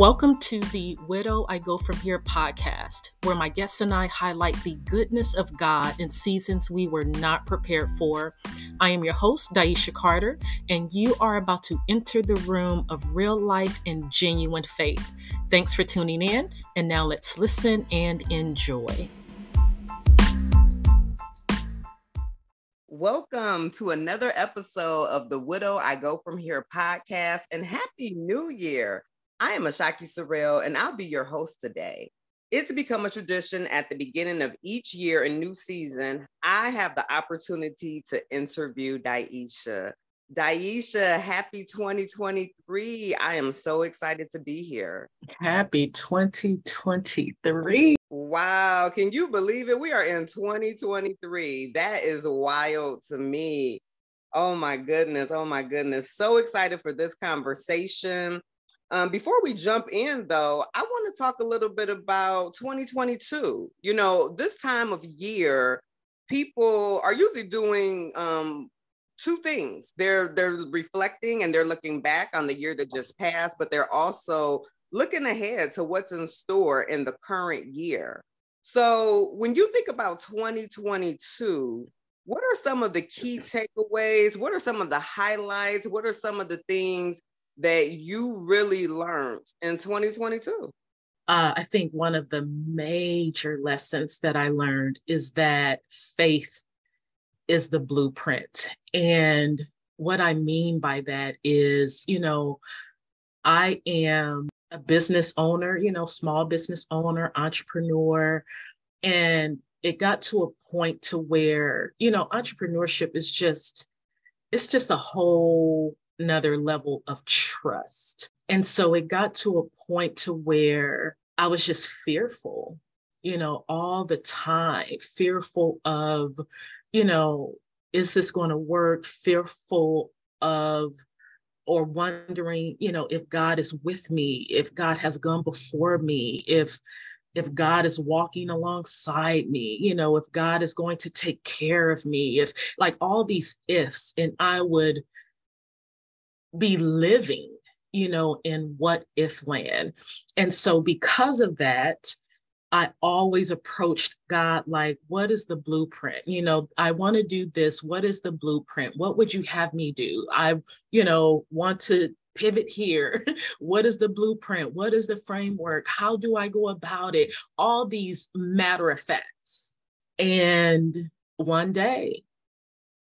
Welcome to the Widow I Go From Here podcast, where my guests and I highlight the goodness of God in seasons we were not prepared for. I am your host, Daisha Carter, and you are about to enter the room of real life and genuine faith. Thanks for tuning in, and now let's listen and enjoy. Welcome to another episode of the Widow I Go From Here podcast, and Happy New Year! I am Ashaki Sorrell, and I'll be your host today. It's become a tradition at the beginning of each year and new season. I have the opportunity to interview Daisha. Daisha, happy 2023. I am so excited to be here. Happy 2023. Wow. Can you believe it? We are in 2023. That is wild to me. Oh my goodness. Oh my goodness. So excited for this conversation. Um, before we jump in, though, I want to talk a little bit about 2022. You know, this time of year, people are usually doing um, two things. They're they're reflecting and they're looking back on the year that just passed, but they're also looking ahead to what's in store in the current year. So, when you think about 2022, what are some of the key takeaways? What are some of the highlights? What are some of the things that you really learned in 2022? Uh, I think one of the major lessons that I learned is that faith is the blueprint. And what I mean by that is, you know, I am a business owner, you know, small business owner, entrepreneur. And it got to a point to where, you know, entrepreneurship is just, it's just a whole another level of trust. And so it got to a point to where I was just fearful, you know, all the time, fearful of, you know, is this going to work? Fearful of or wondering, you know, if God is with me, if God has gone before me, if if God is walking alongside me, you know, if God is going to take care of me, if like all these ifs, and I would be living, you know, in what if land. And so, because of that, I always approached God like, what is the blueprint? You know, I want to do this. What is the blueprint? What would you have me do? I, you know, want to pivot here. what is the blueprint? What is the framework? How do I go about it? All these matter of facts. And one day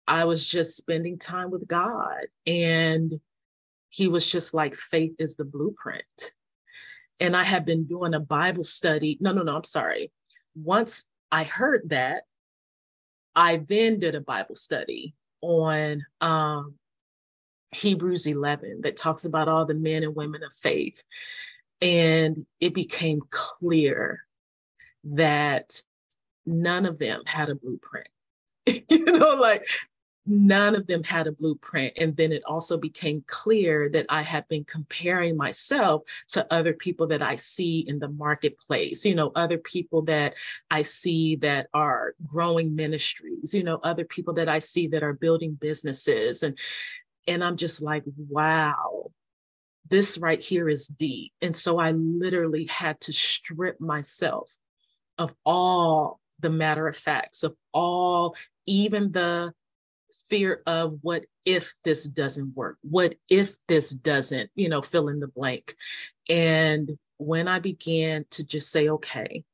I was just spending time with God and he was just like, faith is the blueprint. And I had been doing a Bible study. No, no, no, I'm sorry. Once I heard that, I then did a Bible study on um, Hebrews 11 that talks about all the men and women of faith. And it became clear that none of them had a blueprint. you know, like none of them had a blueprint. And then it also became clear that I had been comparing myself to other people that I see in the marketplace, you know, other people that I see that are growing ministries, you know, other people that I see that are building businesses. And and I'm just like, wow, this right here is deep. And so I literally had to strip myself of all the matter of facts, of all, even the fear of what if this doesn't work? What if this doesn't, you know, fill in the blank? And when I began to just say, okay,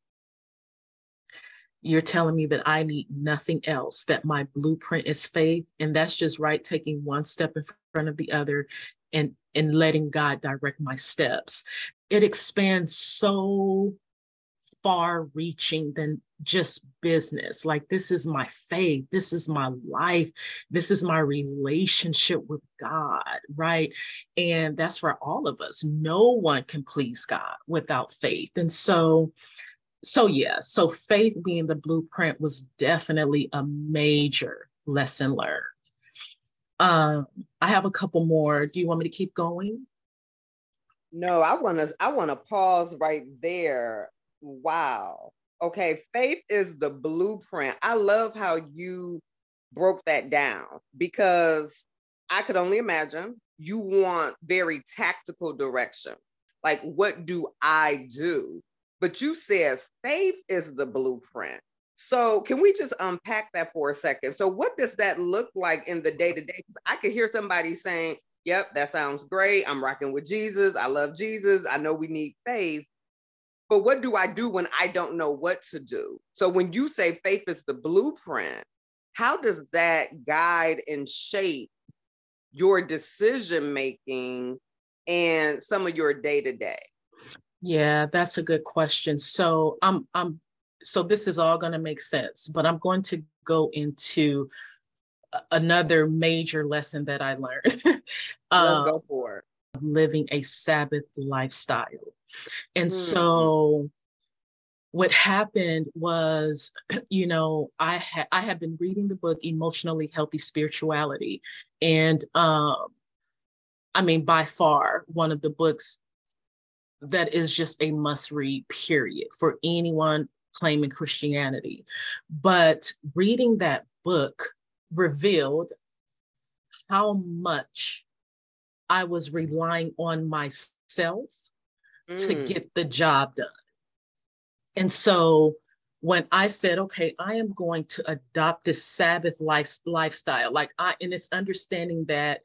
you're telling me that I need nothing else, that my blueprint is faith. And that's just right, taking one step in front of the other and, and letting God direct my steps. It expands so far reaching than just business. Like, this is my faith. This is my life. This is my relationship with God, right? And that's for all of us. No one can please God without faith. And so, so yeah, so faith being the blueprint was definitely a major lesson learned. Um, I have a couple more. Do you want me to keep going? No, I want to I want to pause right there. Wow okay, faith is the blueprint. I love how you broke that down because I could only imagine you want very tactical direction. like what do I do? But you said faith is the blueprint. So can we just unpack that for a second? So what does that look like in the day to day? I could hear somebody saying, "Yep, that sounds great. I'm rocking with Jesus. I love Jesus. I know we need faith." But what do I do when I don't know what to do? So when you say faith is the blueprint, how does that guide and shape your decision making and some of your day to day? Yeah, that's a good question. So I'm I'm so this is all going to make sense, but I'm going to go into another major lesson that I learned. Let's go um, for it. Living a Sabbath lifestyle. And mm. so what happened was, you know, I had I had been reading the book Emotionally Healthy Spirituality. And um, I mean, by far one of the books that is just a must read, period, for anyone claiming Christianity. But reading that book revealed how much I was relying on myself mm. to get the job done. And so when I said, okay, I am going to adopt this Sabbath life, lifestyle, like I, and it's understanding that,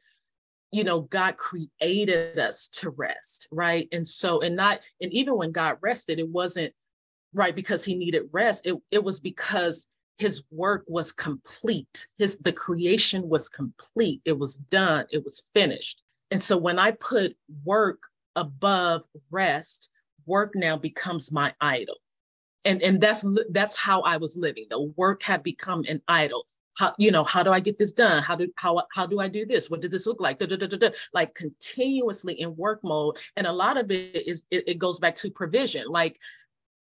you know, God created us to rest, right? And so, and not, and even when God rested, it wasn't right because he needed rest. It, it was because his work was complete. His, the creation was complete. It was done. It was finished. And so when I put work above rest, work now becomes my idol. And, and that's that's how I was living. The work had become an idol. How, you know, how do I get this done? How do how how do I do this? What does this look like? Da, da, da, like continuously in work mode. And a lot of it is it, it goes back to provision. Like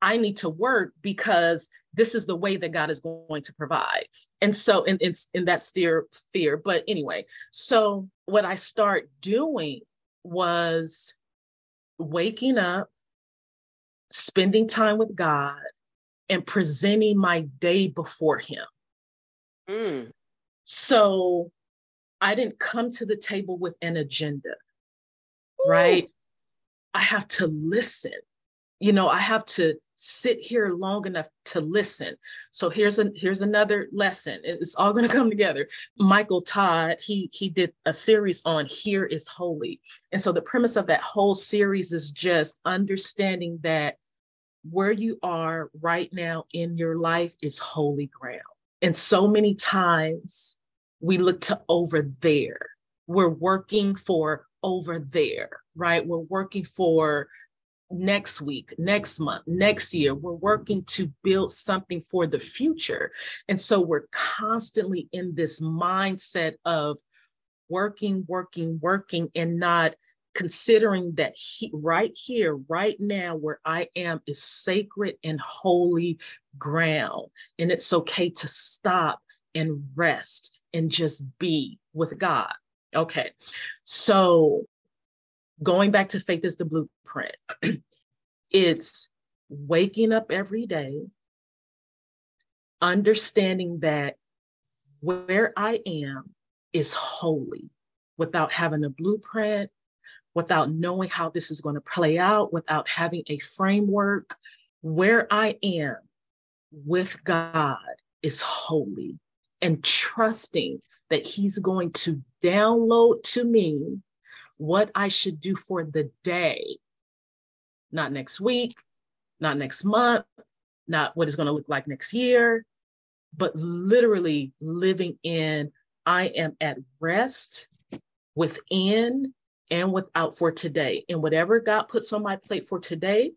I need to work because this is the way that God is going to provide. And so, and it's in, that steer fear. But anyway, so what I start doing was waking up, spending time with God, and presenting my day before Him. Mm. So I didn't come to the table with an agenda, Ooh. right? I have to listen. You know, I have to sit here long enough to listen. So here's a here's another lesson. It's all going to come together. Michael Todd, he he did a series on here is holy. And so the premise of that whole series is just understanding that where you are right now in your life is holy ground. And so many times we look to over there. We're working for over there, right? We're working for next week, next month, next year. We're working to build something for the future. And so we're constantly in this mindset of working, working, working, and not considering that he, right here, right now, where I am is sacred and holy ground. And it's okay to stop and rest and just be with God. Okay. So going back to faith is the blueprint. it's waking up every day, understanding that where I am is holy without having a blueprint, without knowing how this is going to play out, without having a framework. Where I am with God is holy and trusting that He's going to download to me what I should do for the day, not next week, not next month, not what it's going to look like next year, but literally living in I am at rest within and without for today. And whatever God puts on my plate for today,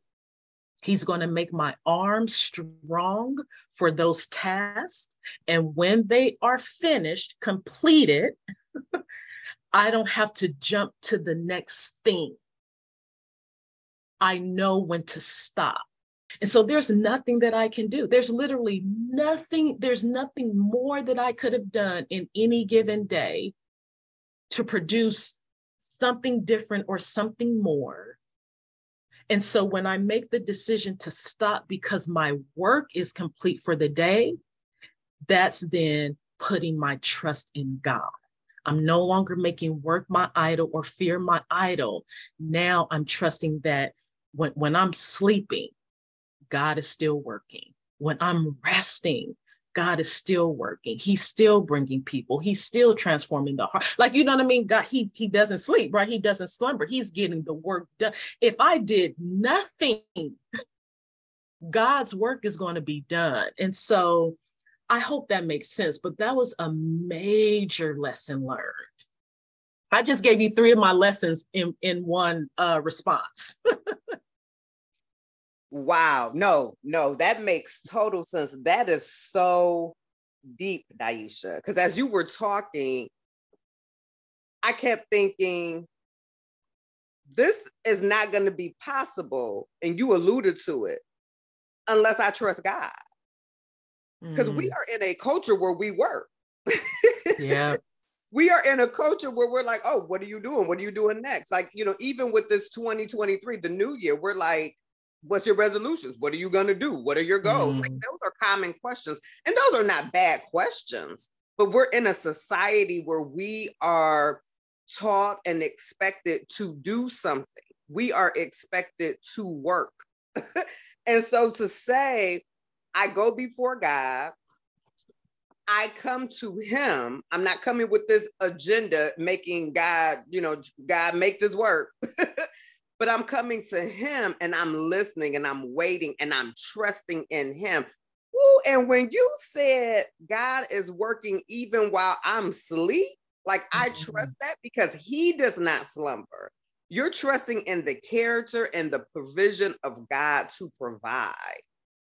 He's going to make my arms strong for those tasks. And when they are finished, completed, I don't have to jump to the next thing. I know when to stop. And so there's nothing that I can do. There's literally nothing, there's nothing more that I could have done in any given day to produce something different or something more. And so when I make the decision to stop because my work is complete for the day, that's then putting my trust in God. I'm no longer making work my idol or fear my idol. Now I'm trusting that when, when I'm sleeping, God is still working. When I'm resting, God is still working. He's still bringing people. He's still transforming the heart. Like, you know what I mean? God, he, he doesn't sleep, right? He doesn't slumber. He's getting the work done. If I did nothing, God's work is going to be done. And so I hope that makes sense. But that was a major lesson learned. I just gave you three of my lessons in, in one uh, response. Wow. No, no, that makes total sense. That is so deep, Daisha. Because as you were talking, I kept thinking, this is not going to be possible. And you alluded to it unless I trust God. Because mm. we are in a culture where we work. yeah. we are in a culture where we're like, oh, what are you doing? What are you doing next? Like, you know, even with this 2023, the new year, we're like, what's your resolutions? What are you going to do? What are your goals? Mm. Like those are common questions. And those are not bad questions, but we're in a society where we are taught and expected to do something. We are expected to work. and so to say, I go before God, I come to him. I'm not coming with this agenda, making God, you know, God make this work. but I'm coming to him and I'm listening and I'm waiting and I'm trusting in him. Ooh, and when you said God is working even while I'm asleep, like I mm-hmm. trust that because he does not slumber. You're trusting in the character and the provision of God to provide,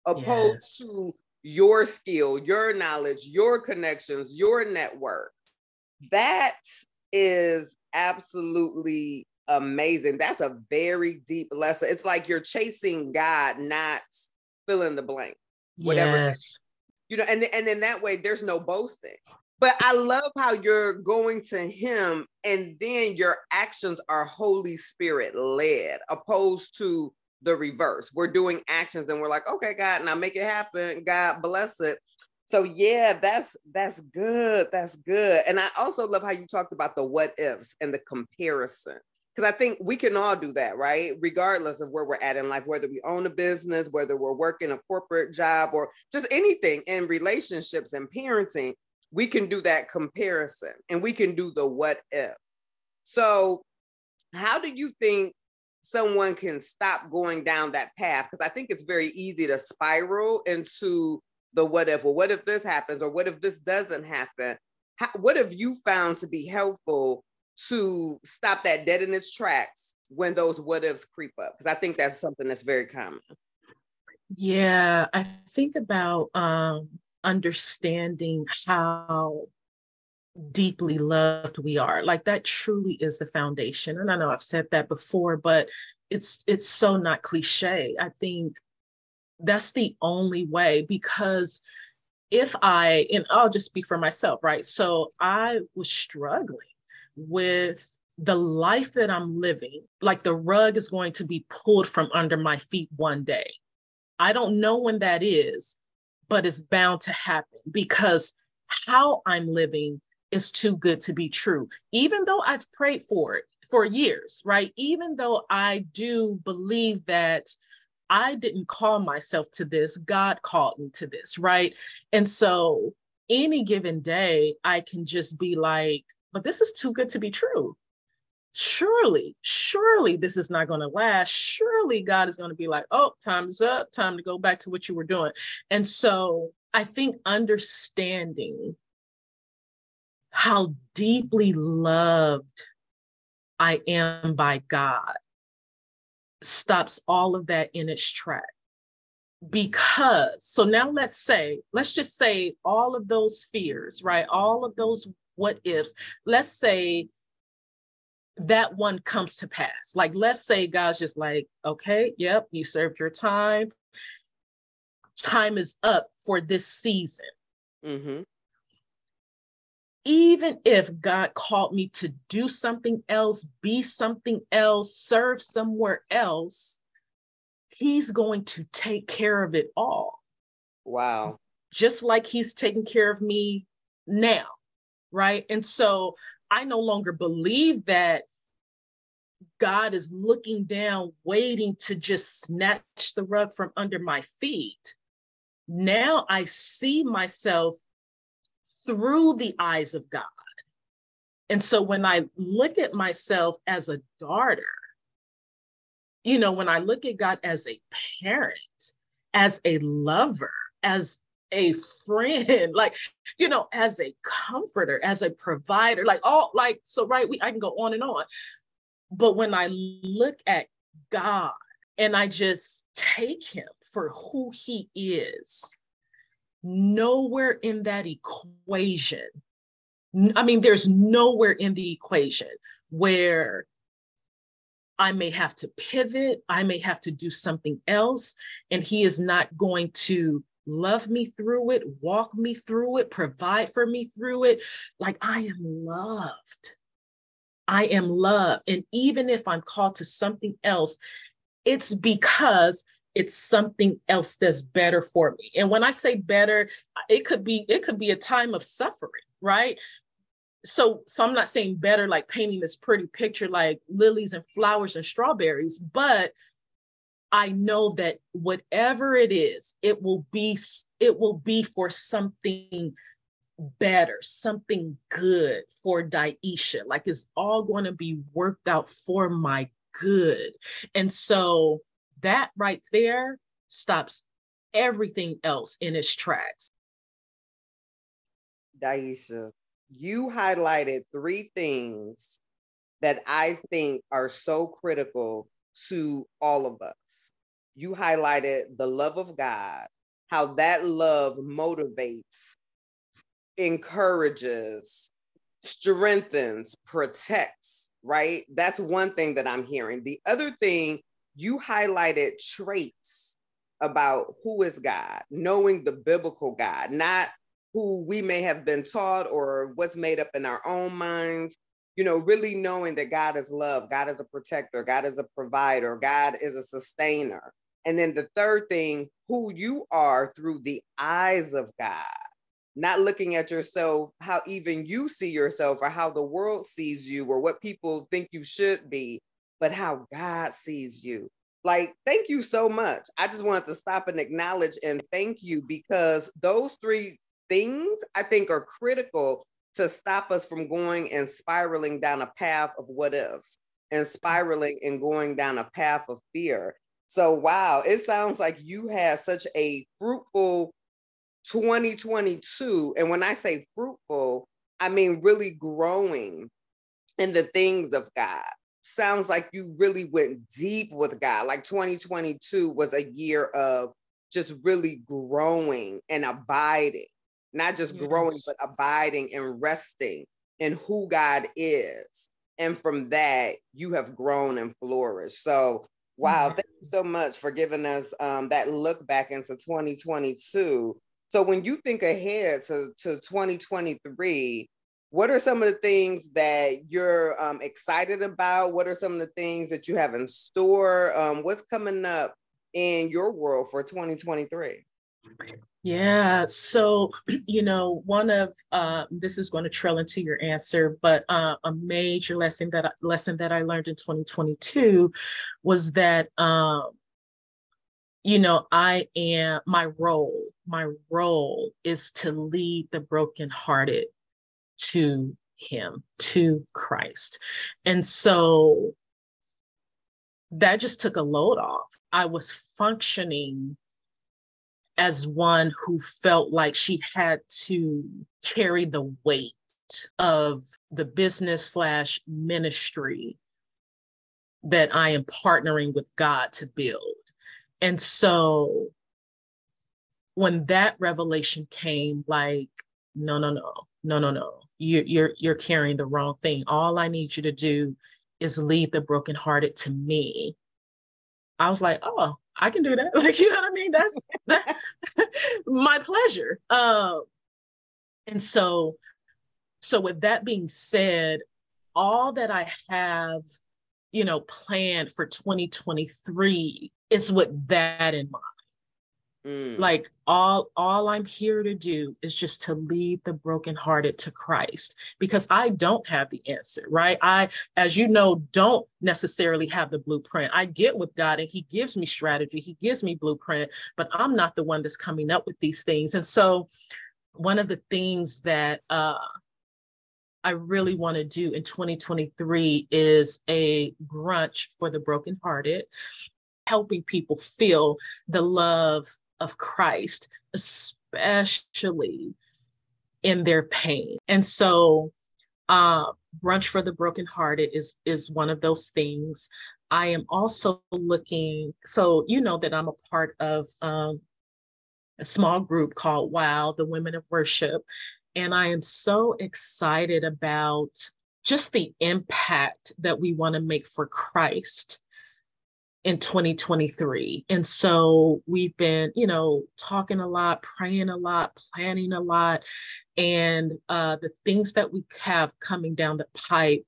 opposed yes. to your skill, your knowledge, your connections, your network. That is absolutely amazing. That's a very deep lesson. It's like you're chasing God, not fill in the blank, whatever. Yes. You know, and, and then that way there's no boasting. But I love how you're going to him and then your actions are Holy Spirit led, opposed to the reverse. We're doing actions and we're like, okay, God, now make it happen. God bless it. So yeah, that's that's good. That's good. And I also love how you talked about the what ifs and the comparison because I think we can all do that, right? Regardless of where we're at in life, whether we own a business, whether we're working a corporate job, or just anything in relationships and parenting, we can do that comparison and we can do the what if. So, how do you think someone can stop going down that path? Because I think it's very easy to spiral into the what if, well, what if this happens, or what if this doesn't happen? How, what have you found to be helpful to stop that dead in its tracks when those what ifs creep up because i think that's something that's very common yeah i think about um, understanding how deeply loved we are. Like that truly is the foundation and i know i've said that before but it's it's so not cliche. I think that's the only way because if i and i'll just speak for myself right? So i was struggling with the life that I'm living, like the rug is going to be pulled from under my feet one day. I don't know when that is, but it's bound to happen because how I'm living is too good to be true. Even though I've prayed for it for years, right? Even though I do believe that I didn't call myself to this, God called me to this, right? And so any given day, I can just be like, but this is too good to be true. Surely, surely this is not going to last. Surely God is going to be like, oh, time's up, time to go back to what you were doing. And so I think understanding how deeply loved I am by God stops all of that in its track. Because, so now let's say, let's just say all of those fears, right? All of those what ifs. Let's say that one comes to pass. Like, let's say God's just like, okay, yep, you served your time. Time is up for this season. Mm-hmm. Even if God called me to do something else, be something else, serve somewhere else, He's going to take care of it all. Wow. Just like He's taking care of me now right? And so I no longer believe that God is looking down, waiting to just snatch the rug from under my feet. Now I see myself through the eyes of God. And so when I look at myself as a daughter, you know, when I look at God as a parent, as a lover, as a friend, like, you know, as a comforter, as a provider, like all like, so right, we I can go on and on. But when I look at God and I just take him for who he is, nowhere in that equation, I mean, there's nowhere in the equation where I may have to pivot, I may have to do something else, and he is not going to love me through it, walk me through it, provide for me through it. Like I am loved. I am loved. And even if I'm called to something else, it's because it's something else that's better for me. And when I say better, it could be it could be a time of suffering, right? So so I'm not saying better like painting this pretty picture like lilies and flowers and strawberries, but I know that whatever it is, it will be it will be for something better, something good for Daisha. Like it's all going to be worked out for my good. And so that right there stops everything else in its tracks. Daisha, you highlighted three things that I think are so critical to all of us. You highlighted the love of God, how that love motivates encourages, strengthens, protects, right? That's one thing that I'm hearing. The other thing, you highlighted traits about who is God, knowing the biblical God, not who we may have been taught or what's made up in our own minds. You know, really knowing that God is love, God is a protector, God is a provider, God is a sustainer. And then the third thing, who you are through the eyes of God not looking at yourself how even you see yourself or how the world sees you or what people think you should be, but how God sees you. Like, thank you so much. I just wanted to stop and acknowledge and thank you because those three things I think are critical to stop us from going and spiraling down a path of what ifs and mm. spiraling and going down a path of fear. So, wow, it sounds like you had such a fruitful 2022. And when I say fruitful, I mean really growing in the things of God. Sounds like you really went deep with God. Like 2022 was a year of just really growing and abiding, not just yes. growing, but abiding and resting in who God is. And from that, you have grown and flourished. So, wow, mm-hmm. thank you so much for giving us um, that look back into 2022 so when you think ahead to, to 2023, what are some of the things that you're um, excited about? What are some of the things that you have in store? Um, what's coming up in your world for 2023? Yeah, so you know, one of uh, this is going to trail into your answer, but uh, a major lesson that lesson that I learned in 2022 was that um, you know, I am my role, my role is to lead the brokenhearted to him, to Christ. And so that just took a load off. I was functioning as one who felt like she had to carry the weight of the business slash ministry that I am partnering with God to build. And so when that revelation came, like, no, no, no, no, no, no, you, you're you're carrying the wrong thing. All I need you to do is lead the brokenhearted to me. I was like, oh, I can do that. Like, you know what I mean? That's that, my pleasure. Um, and so, so with that being said, all that I have, you know, planned for 2023 is with that in mind. Mm. Like all all I'm here to do is just to lead the brokenhearted to Christ because I don't have the answer, right? I as you know don't necessarily have the blueprint. I get with God and he gives me strategy, he gives me blueprint, but I'm not the one that's coming up with these things. And so one of the things that uh I really want to do in 2023 is a brunch for the brokenhearted helping people feel the love of Christ, especially in their pain. And so, uh, brunch for the brokenhearted is is one of those things. I am also looking. So you know that I'm a part of um, a small group called Wow, the Women of Worship, and I am so excited about just the impact that we want to make for Christ in 2023. And so we've been, you know, talking a lot, praying a lot, planning a lot. And uh, the things that we have coming down the pipe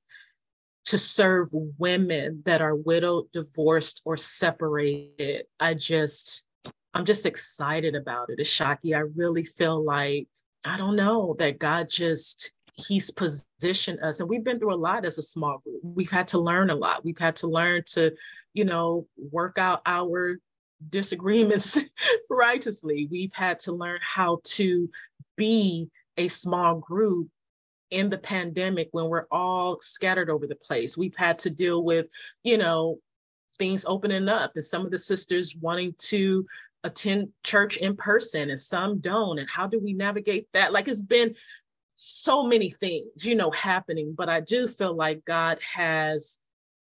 to serve women that are widowed, divorced, or separated, I just, I'm just excited about it. Ashaki, I really feel like, I don't know, that God just he's positioned us and we've been through a lot as a small group. We've had to learn a lot. We've had to learn to you know work out our disagreements righteously. We've had to learn how to be a small group in the pandemic when we're all scattered over the place. We've had to deal with you know things opening up and some of the sisters wanting to attend church in person and some don't and how do we navigate that? Like it's been so many things, you know, happening, but I do feel like God has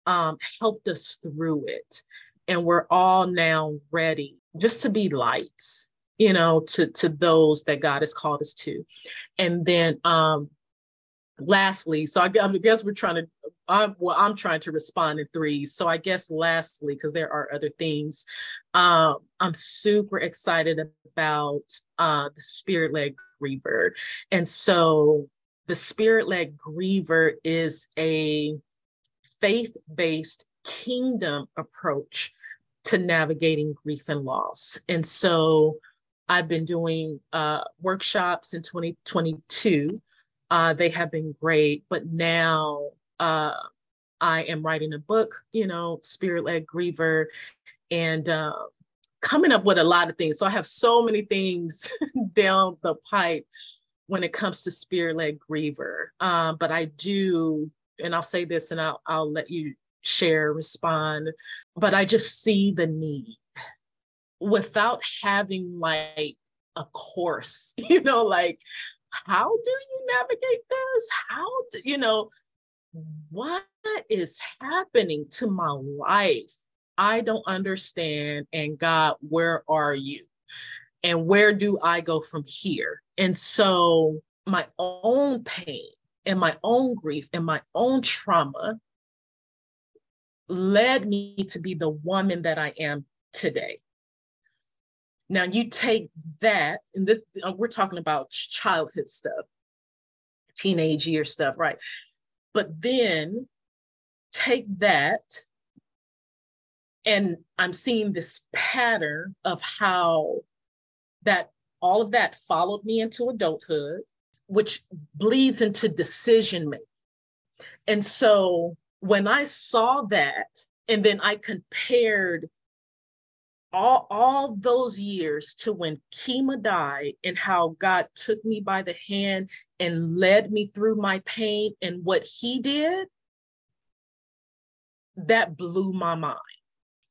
um, helped us through it. And we're all now ready just to be lights, you know, to, to those that God has called us to. And then um, lastly, so I, I guess we're trying to, I'm, well, I'm trying to respond in threes. So I guess lastly, because there are other things, um, I'm super excited about uh, the spirit led griever. And so the spirit led griever is a faith based kingdom approach to navigating grief and loss. And so I've been doing uh, workshops in 2022. Uh, they have been great, but now uh, I am writing a book, you know, Spirit Led Griever, and uh, coming up with a lot of things. So I have so many things down the pipe when it comes to spirit led griever. Um, but I do, and I'll say this and I'll, I'll let you share, respond, but I just see the need without having like a course, you know, like how do you navigate this? How do you know what is happening to my life I don't understand. And God, where are you? And where do I go from here? And so my own pain and my own grief and my own trauma led me to be the woman that I am today. Now you take that, and this uh, we're talking about childhood stuff, teenage year stuff, right? But then take that and i'm seeing this pattern of how that all of that followed me into adulthood which bleeds into decision making and so when i saw that and then i compared all, all those years to when Kima died and how God took me by the hand and led me through my pain and what he did, that blew my mind.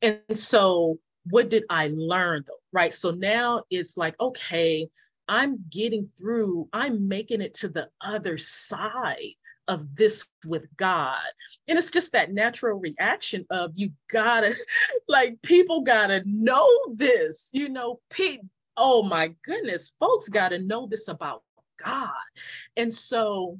And so, what did I learn though? Right. So now it's like, okay, I'm getting through, I'm making it to the other side of this with God. And it's just that natural reaction of you gotta, like, people gotta know this, you know, Pete. Oh my goodness, folks gotta know this about God. And so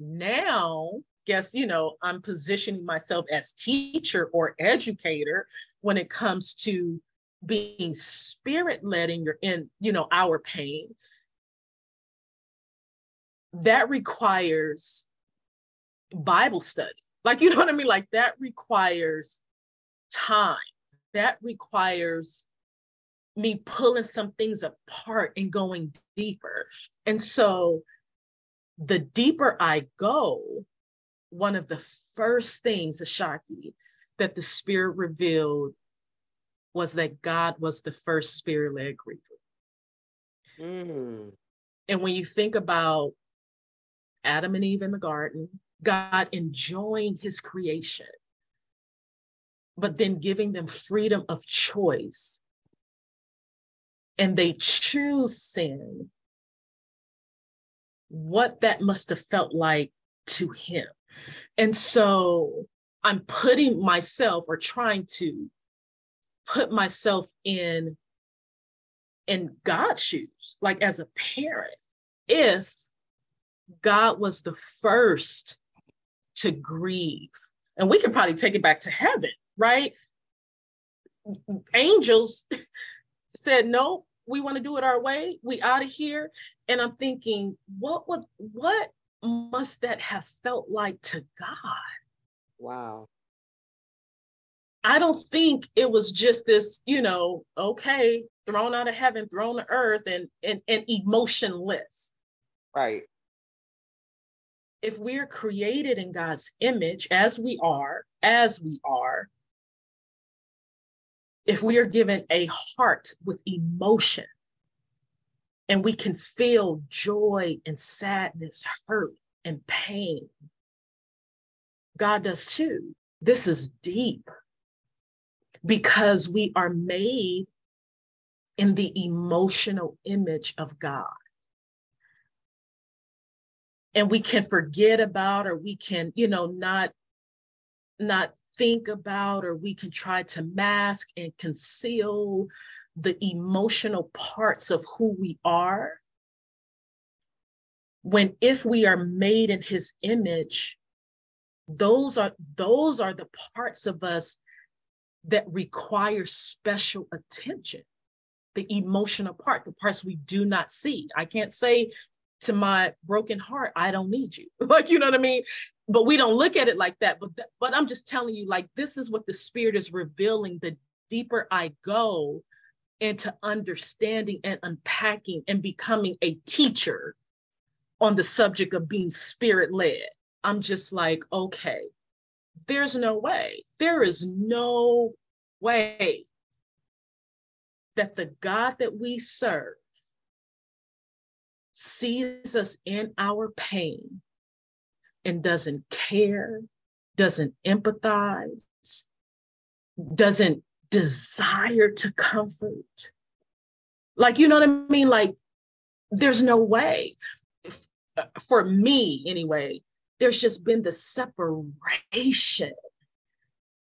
now guess you know i'm positioning myself as teacher or educator when it comes to being spirit led in your in you know our pain. That requires bible study. Like you know what i mean? Like that requires time. That requires me pulling some things apart and going deeper. And so the deeper I go, one of the first things, Ashaki, that the Spirit revealed was that God was the first spirit led griever. Mm. And when you think about Adam and Eve in the garden, God enjoying his creation, but then giving them freedom of choice, and they choose sin, what that must have felt like to him. And so I'm putting myself or trying to put myself in in God's shoes, like as a parent, if God was the first to grieve, and we can probably take it back to heaven, right? Angels said, no, we want to do it our way. We out of here. And I'm thinking, what would what must that have felt like to God? Wow. I don't think it was just this, you know, okay, thrown out of heaven, thrown to earth, and and, and emotionless. Right. If we're created in God's image, as we are, as we are, if we are given a heart with emotion, and we can feel joy and sadness, hurt and pain, God does too. This is deep because we are made in the emotional image of God. And we can forget about or we can, you know, not not think about or we can try to mask and conceal the emotional parts of who we are. When if we are made in his image, those are those are the parts of us that require special attention. The emotional part the parts we do not see. I can't say to my broken heart i don't need you. Like you know what i mean? But we don't look at it like that but th- but i'm just telling you like this is what the spirit is revealing the deeper i go into understanding and unpacking and becoming a teacher on the subject of being spirit led i'm just like okay there's no way. There is no way that the God that we serve sees us in our pain and doesn't care, doesn't empathize, doesn't desire to comfort. Like, you know what I mean? Like, there's no way. For me, anyway, there's just been the separation.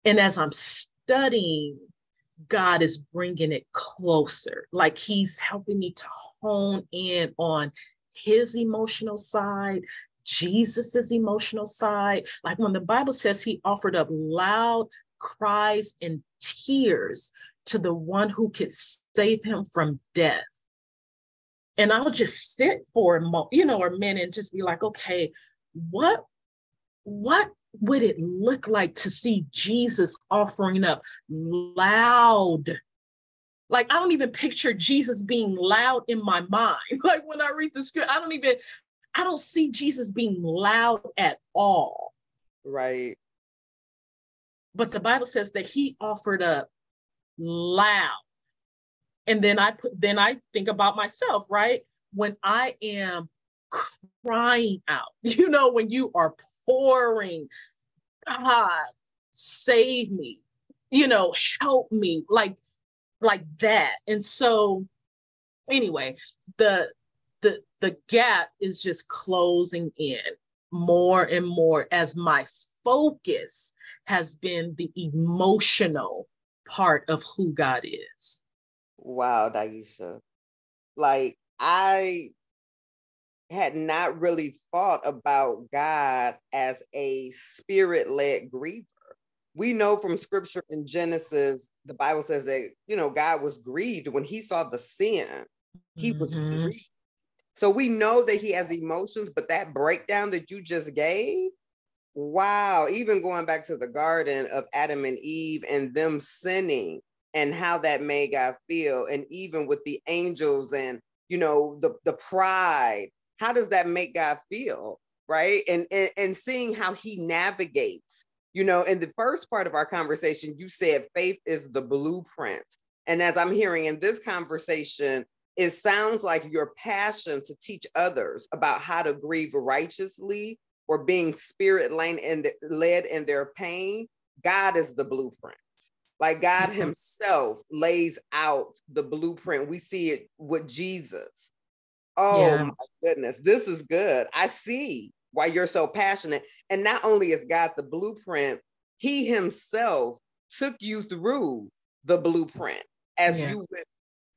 And as I'm studying, God is bringing it closer. Like he's helping me to hone in on his emotional side, Jesus's emotional side. Like when the Bible says he offered up loud cries and tears to the one who could save him from death. And I'll just sit for a moment, you know, a minute and just be like, okay, what what would it look like to see Jesus offering up loud? Like, I don't even picture Jesus being loud in my mind. Like, when I read the script, I don't even, I don't see Jesus being loud at all. Right. But the Bible says that he offered up loud. And then I put, then I think about myself, right? When I am crying out, you know, when you are pouring, God, save me, you know, help me, like, like that. And so anyway, the the the gap is just closing in more and more as my focus has been the emotional part of who God is. Wow, Daisha. Like I had not really thought about God as a spirit led griever. We know from scripture in Genesis, the Bible says that, you know, God was grieved when he saw the sin, he mm-hmm. was grieved. So we know that he has emotions, but that breakdown that you just gave, wow, even going back to the garden of Adam and Eve and them sinning, and how that made God feel. And even with the angels and, you know, the, the pride, how does that make God feel? Right. And, and, and seeing how he navigates, you know, in the first part of our conversation, you said faith is the blueprint. And as I'm hearing in this conversation, it sounds like your passion to teach others about how to grieve righteously or being spirit led in their pain. God is the blueprint. Like God mm-hmm. Himself lays out the blueprint. We see it with Jesus. Oh yeah. my goodness, this is good. I see why you're so passionate. And not only is God the blueprint, He Himself took you through the blueprint as yeah. you went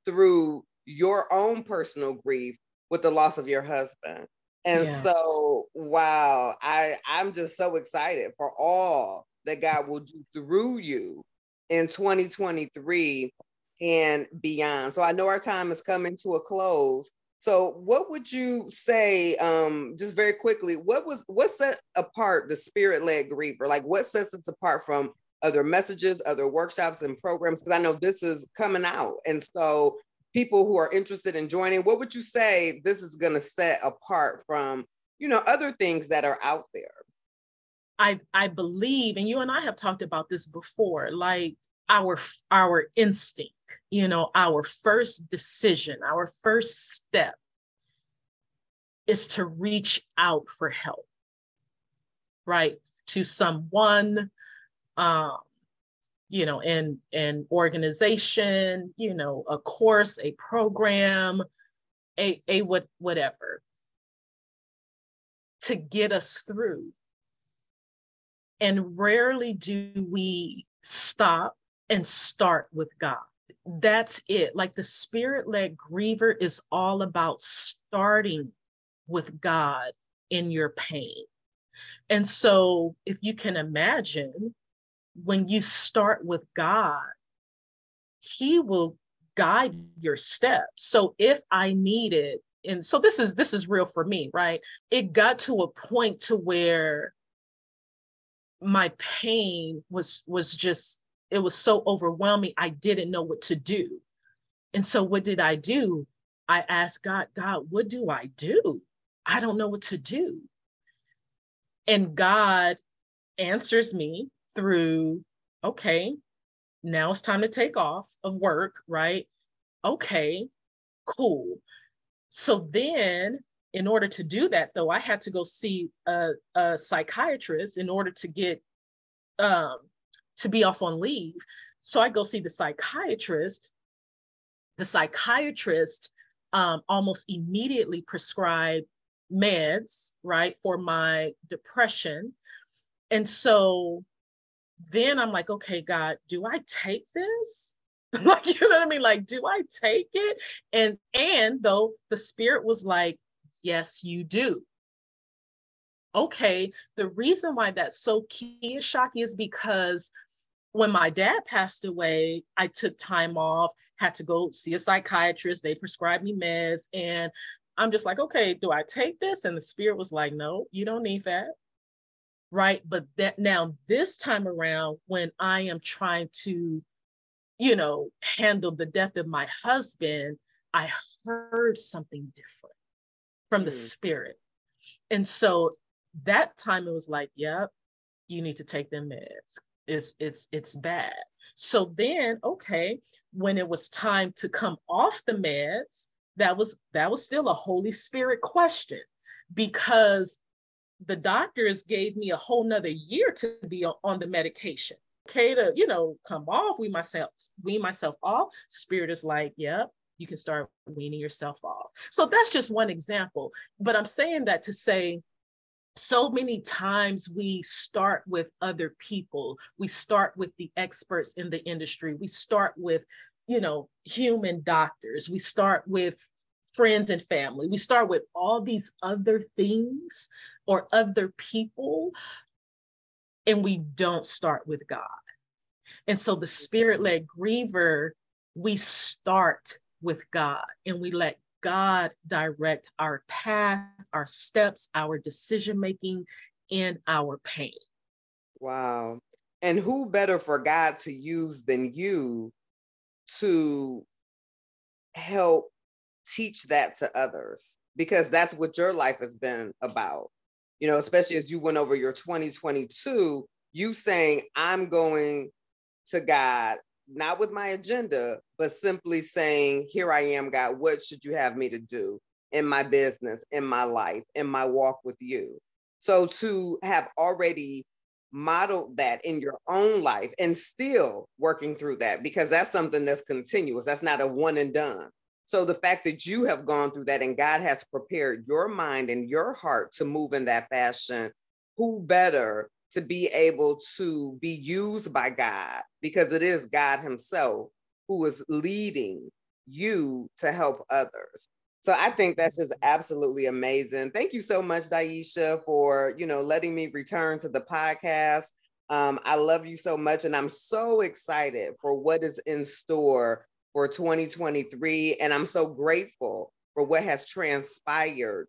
through your own personal grief with the loss of your husband. And yeah. so, wow, I I'm just so excited for all that God will do through you in 2023 and beyond. So I know our time is coming to a close. So what would you say, um, just very quickly, what was what set apart the spirit-led griever? Like what sets us apart from other messages, other workshops and programs? Because I know this is coming out. And so people who are interested in joining, what would you say this is gonna set apart from, you know, other things that are out there? I I believe, and you and I have talked about this before, like our our instinct, you know, our first decision, our first step is to reach out for help, right? To someone, um, you know, in an organization, you know, a course, a program, a a what whatever, to get us through and rarely do we stop and start with God. That's it. Like the spirit led griever is all about starting with God in your pain. And so, if you can imagine, when you start with God, He will guide your steps. So, if I needed, and so this is this is real for me, right? It got to a point to where my pain was was just it was so overwhelming i didn't know what to do and so what did i do i asked god god what do i do i don't know what to do and god answers me through okay now it's time to take off of work right? Okay cool. So then in order to do that though i had to go see a, a psychiatrist in order to get um, to be off on leave. So i go see the psychiatrist. The psychiatrist um, almost immediately prescribed meds right for my depression. And so then i'm like okay god do i take this like you know what i mean like do i take it and and though the spirit was like Yes, you do. Okay, the reason why that's so key is shocking is because when my dad passed away, I took time off, had to go see a psychiatrist. They prescribed me meds. And I'm just like, okay, do I take this? And the spirit was like, no, you don't need that. Right. But that now, this time around, when I am trying to, you know, handle the death of my husband, I heard something different from the mm. spirit. And so that time it was like, yep, you need to take them meds. It's it's it's bad. So then, okay, when it was time to come off the meds, that was that was still a Holy Spirit question because the doctors gave me a whole nother year to be on the medication. Okay, to you know come off, we myself wean myself off. Spirit is like, yep, you can start weaning yourself off. So that's just one example. But I'm saying that to say, so many times we start with other people. We start with the experts in the industry. We start with, you know, human doctors. We start with friends and family. We start with all these other things or other people, and we don't start with God. And so the spirit led griever, we start with God and we let God direct our path, our steps, our decision making, and our pain. Wow. And who better for God to use than you to help teach that to others because that's what your life has been about. You know, especially as you went over your 2022, you saying, I'm going to God, not with my agenda, but simply saying, Here I am, God, what should you have me to do in my business, in my life, in my walk with you? So to have already modeled that in your own life and still working through that, because that's something that's continuous, that's not a one and done. So the fact that you have gone through that and God has prepared your mind and your heart to move in that fashion, who better to be able to be used by God because it is God Himself who is leading you to help others. So I think that's just absolutely amazing. Thank you so much, Daisha, for you know letting me return to the podcast. Um, I love you so much, and I'm so excited for what is in store for 2023. And I'm so grateful for what has transpired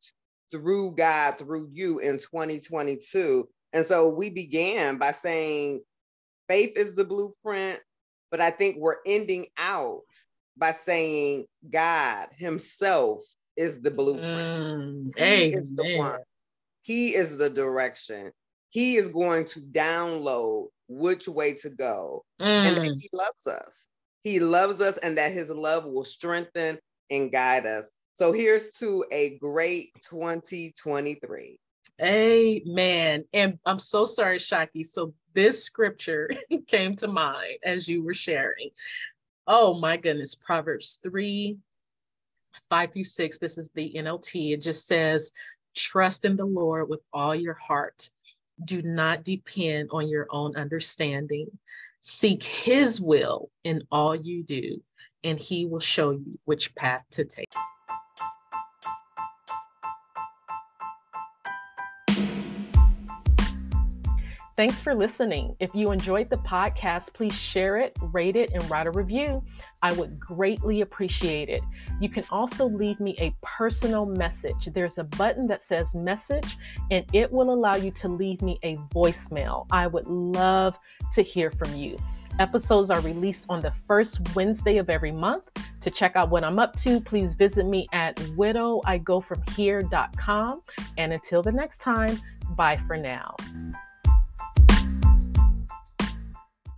through God, through you in 2022. And so we began by saying faith is the blueprint, but I think we're ending out by saying God Himself is the blueprint. Mm, he amen. is the one. He is the direction. He is going to download which way to go. Mm. And that He loves us. He loves us, and that His love will strengthen and guide us. So here's to a great 2023. Amen. And I'm so sorry, Shaki. So this scripture came to mind as you were sharing. Oh my goodness, Proverbs 3, 5 through 6. This is the NLT. It just says, Trust in the Lord with all your heart. Do not depend on your own understanding. Seek his will in all you do, and he will show you which path to take. Thanks for listening. If you enjoyed the podcast, please share it, rate it, and write a review. I would greatly appreciate it. You can also leave me a personal message. There's a button that says message, and it will allow you to leave me a voicemail. I would love to hear from you. Episodes are released on the first Wednesday of every month. To check out what I'm up to, please visit me at widowigofromhere.com. And until the next time, bye for now.